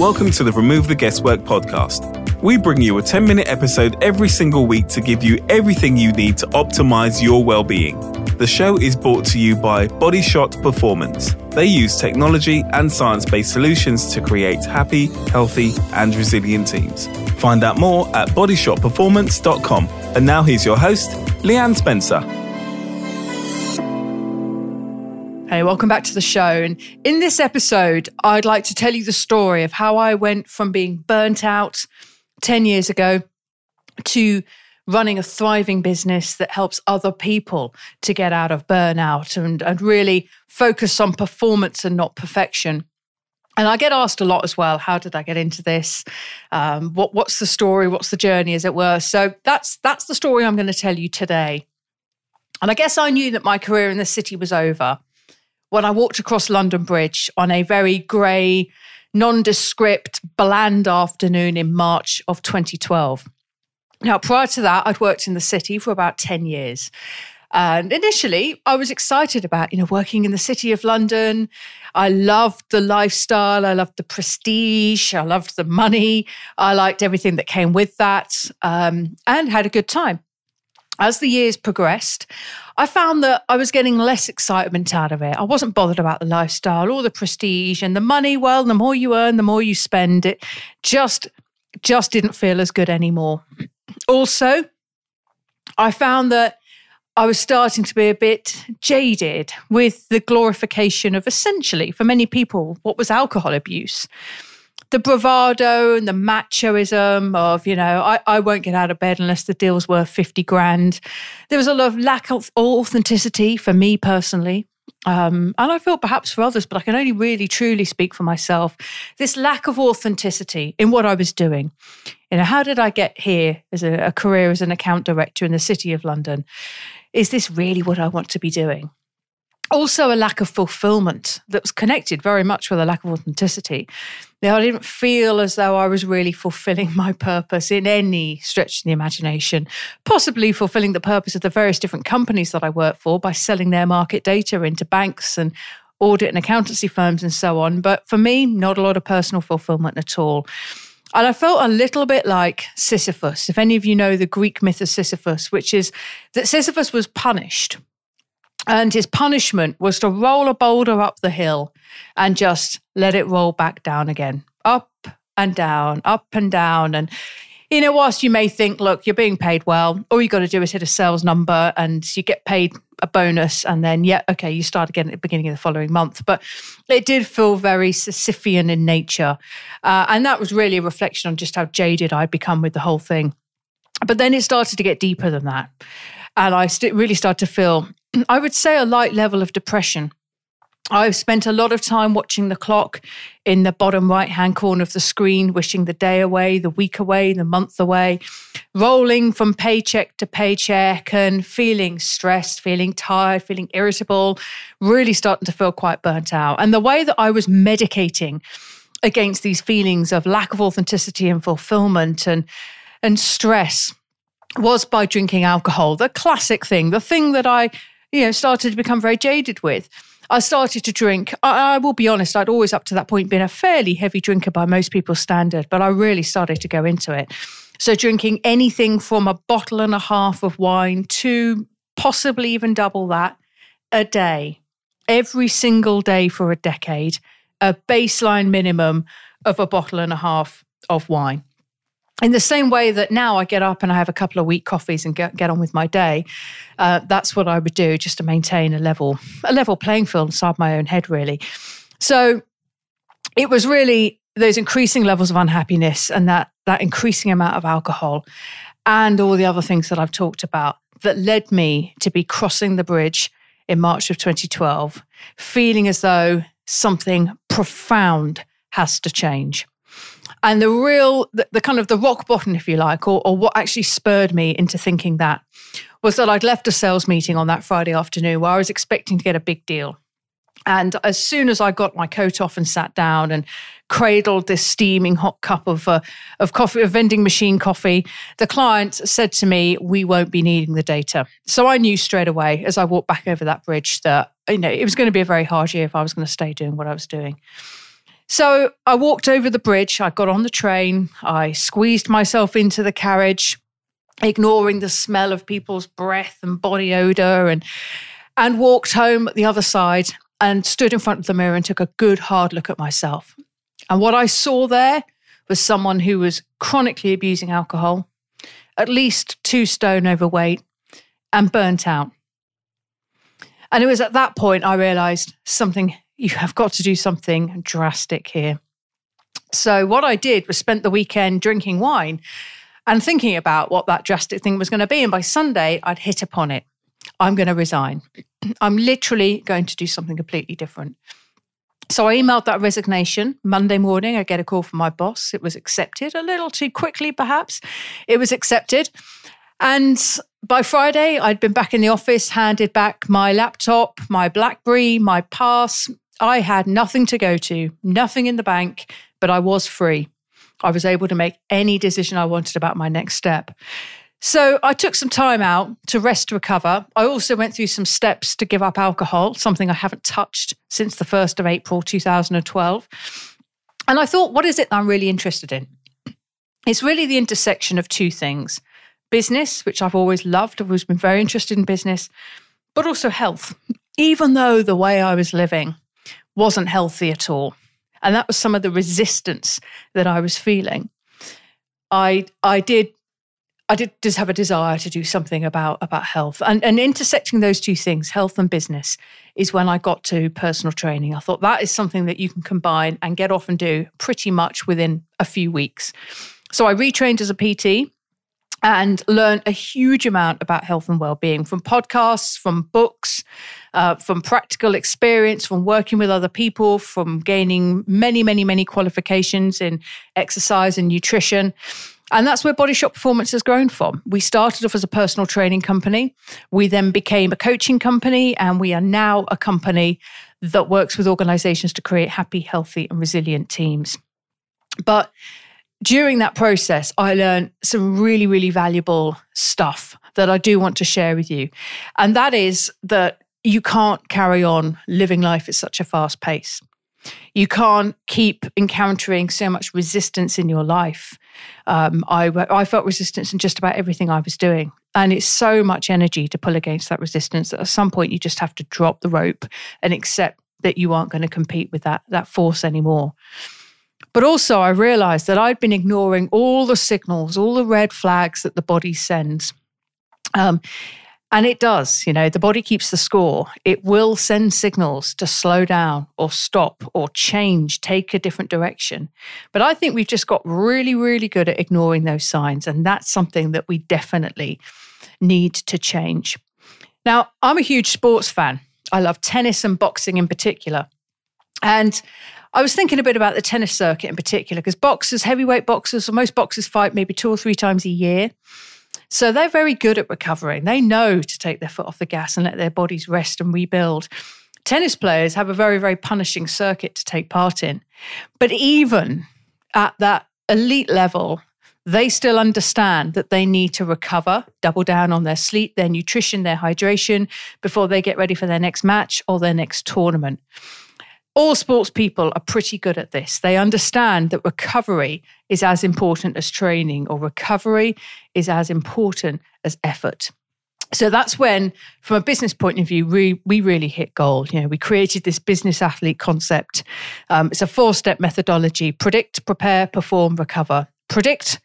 Welcome to the Remove the Guesswork podcast. We bring you a 10 minute episode every single week to give you everything you need to optimize your well being. The show is brought to you by Body Shot Performance. They use technology and science based solutions to create happy, healthy, and resilient teams. Find out more at bodyshotperformance.com. And now here's your host, Leanne Spencer. Hey, welcome back to the show. And in this episode, I'd like to tell you the story of how I went from being burnt out 10 years ago to running a thriving business that helps other people to get out of burnout and, and really focus on performance and not perfection. And I get asked a lot as well. How did I get into this? Um, what, what's the story? What's the journey, as it were? So that's that's the story I'm going to tell you today. And I guess I knew that my career in the city was over when I walked across London Bridge on a very grey, nondescript, bland afternoon in March of 2012. Now, prior to that, I'd worked in the city for about 10 years. And initially, I was excited about, you know, working in the city of London. I loved the lifestyle. I loved the prestige. I loved the money. I liked everything that came with that um, and had a good time. As the years progressed, I found that I was getting less excitement out of it. I wasn't bothered about the lifestyle or the prestige and the money. Well, the more you earn, the more you spend. It just just didn't feel as good anymore. Also, I found that I was starting to be a bit jaded with the glorification of essentially, for many people, what was alcohol abuse the bravado and the machoism of, you know, I, I won't get out of bed unless the deal's worth 50 grand. There was a lot of lack of authenticity for me personally. Um, and I felt perhaps for others, but I can only really truly speak for myself. This lack of authenticity in what I was doing. You know, how did I get here as a, a career as an account director in the city of London? Is this really what I want to be doing? Also a lack of fulfillment that was connected very much with a lack of authenticity. Now, I didn't feel as though I was really fulfilling my purpose in any stretch of the imagination, possibly fulfilling the purpose of the various different companies that I work for by selling their market data into banks and audit and accountancy firms and so on. But for me, not a lot of personal fulfillment at all. And I felt a little bit like Sisyphus. If any of you know the Greek myth of Sisyphus, which is that Sisyphus was punished and his punishment was to roll a boulder up the hill and just let it roll back down again, up and down, up and down. And, you know, whilst you may think, look, you're being paid well, all you got to do is hit a sales number and you get paid a bonus. And then, yeah, okay, you start again at the beginning of the following month. But it did feel very Sisyphean in nature. Uh, and that was really a reflection on just how jaded I'd become with the whole thing. But then it started to get deeper than that. And I st- really started to feel I would say a light level of depression. I've spent a lot of time watching the clock in the bottom right hand corner of the screen, wishing the day away, the week away, the month away, rolling from paycheck to paycheck and feeling stressed, feeling tired, feeling irritable, really starting to feel quite burnt out. And the way that I was medicating against these feelings of lack of authenticity and fulfillment and, and stress was by drinking alcohol, the classic thing, the thing that I you know, started to become very jaded with. I started to drink. I, I, will be honest, I'd always up to that point been a fairly heavy drinker by most people's standard, but I really started to go into it. So, drinking anything from a bottle and a half of wine to possibly even double that a day, every single day for a decade, a baseline minimum of a bottle and a half of wine in the same way that now I get up and I have a couple of weak coffees and get, get on with my day, uh, that's what I would do just to maintain a level a level playing field inside my own head, really. So it was really those increasing levels of unhappiness and that that increasing amount of alcohol and all the other things that I've talked about that led me to be crossing the bridge in March of 2012, feeling as though something profound has to change. And the real, the, the, kind of the rock bottom, if you like, or, or what actually spurred me into thinking that was that I'd left a sales meeting on that Friday afternoon where I was expecting to get a big deal. And as soon as I got my coat off and sat down and cradled this steaming hot cup of uh, of coffee, of vending machine coffee, the client said to me, "We won't be needing the data." So I knew straight away as I walked back over that bridge that you know it was going to be a very hard year if I was going to stay doing what I was doing. So I walked over the bridge, I got on the train, I squeezed myself into the carriage, ignoring the smell of people's breath and body odor and and walked home at the other side and stood in front of the mirror and took a good hard look at myself. And what I saw there was someone who was chronically abusing alcohol, at least 2 stone overweight and burnt out. And it was at that point I realized something you have got to do something drastic here. So, what I did was spent the weekend drinking wine and thinking about what that drastic thing was going to be. And by Sunday, I'd hit upon it. I'm going to resign. I'm literally going to do something completely different. So I emailed that resignation Monday morning. I get a call from my boss. It was accepted a little too quickly, perhaps. It was accepted. And by Friday, I'd been back in the office, handed back my laptop, my Blackberry, my pass, I had nothing to go to, nothing in the bank, but I was free. I was able to make any decision I wanted about my next step. So I took some time out to rest, recover. I also went through some steps to give up alcohol, something I haven't touched since the 1st of April 2012. And I thought, what is it I'm really interested in? It's really the intersection of two things business, which I've always loved, I've always been very interested in business, but also health. Even though the way I was living wasn't healthy at all. And that was some of the resistance that I was feeling. I I did I did just have a desire to do something about about health and, and intersecting those two things, health and business, is when I got to personal training. I thought that is something that you can combine and get off and do pretty much within a few weeks. So I retrained as a PT and learned a huge amount about health and well-being from podcasts from books uh, from practical experience from working with other people from gaining many many many qualifications in exercise and nutrition and that's where Body Shot Performance has grown from. We started off as a personal training company. We then became a coaching company, and we are now a company that works with organizations to create happy, healthy, and resilient teams. But during that process, I learned some really, really valuable stuff that I do want to share with you. And that is that you can't carry on living life at such a fast pace. You can't keep encountering so much resistance in your life. Um, I, I felt resistance in just about everything I was doing. And it's so much energy to pull against that resistance that at some point you just have to drop the rope and accept that you aren't going to compete with that, that force anymore. But also, I realized that I'd been ignoring all the signals, all the red flags that the body sends. Um, and it does, you know, the body keeps the score. It will send signals to slow down or stop or change, take a different direction. But I think we've just got really, really good at ignoring those signs. And that's something that we definitely need to change. Now, I'm a huge sports fan. I love tennis and boxing in particular. And I was thinking a bit about the tennis circuit in particular because boxers, heavyweight boxers, or most boxers fight maybe two or three times a year. So they're very good at recovering. They know to take their foot off the gas and let their bodies rest and rebuild. Tennis players have a very, very punishing circuit to take part in. But even at that elite level, they still understand that they need to recover, double down on their sleep, their nutrition, their hydration before they get ready for their next match or their next tournament all sports people are pretty good at this. They understand that recovery is as important as training, or recovery is as important as effort. So that's when, from a business point of view, we, we really hit gold. You know, we created this business athlete concept. Um, it's a four step methodology predict, prepare, perform, recover. Predict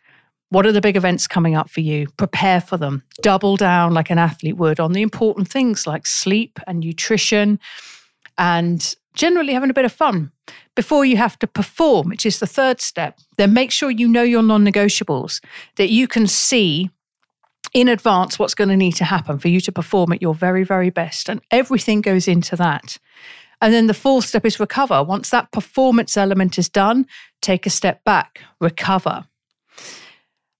what are the big events coming up for you? Prepare for them. Double down like an athlete would on the important things like sleep and nutrition and generally having a bit of fun before you have to perform, which is the third step. Then make sure you know your non negotiables, that you can see in advance what's going to need to happen for you to perform at your very, very best. And everything goes into that. And then the fourth step is recover. Once that performance element is done, take a step back, recover.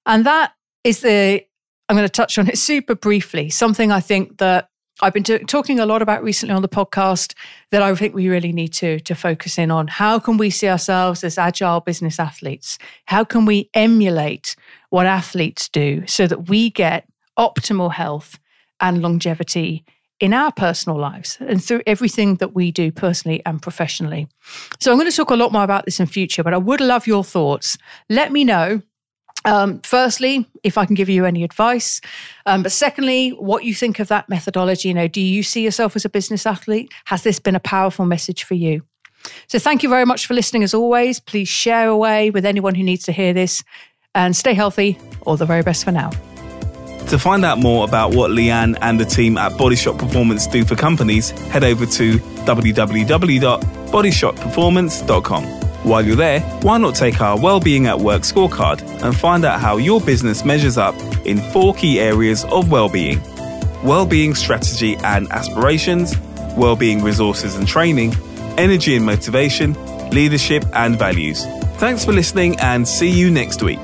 And that is the, I'm going to touch on it super briefly, something I think that I've been t- talking a lot about recently on the podcast that I think we really need to to focus in on. How can we see ourselves as agile business athletes? How can we emulate what athletes do so that we get optimal health and longevity in our personal lives and through everything that we do personally and professionally. So I'm going to talk a lot more about this in future, but I would love your thoughts. Let me know um, firstly, if I can give you any advice, um, but secondly, what you think of that methodology. You know, do you see yourself as a business athlete? Has this been a powerful message for you? So, thank you very much for listening. As always, please share away with anyone who needs to hear this, and stay healthy. All the very best for now. To find out more about what Leanne and the team at Body Shot Performance do for companies, head over to www.bodyshotperformance.com. While you're there, why not take our Wellbeing at Work scorecard and find out how your business measures up in four key areas of well-being: well-being strategy and aspirations, well-being resources and training, energy and motivation, leadership and values. Thanks for listening and see you next week.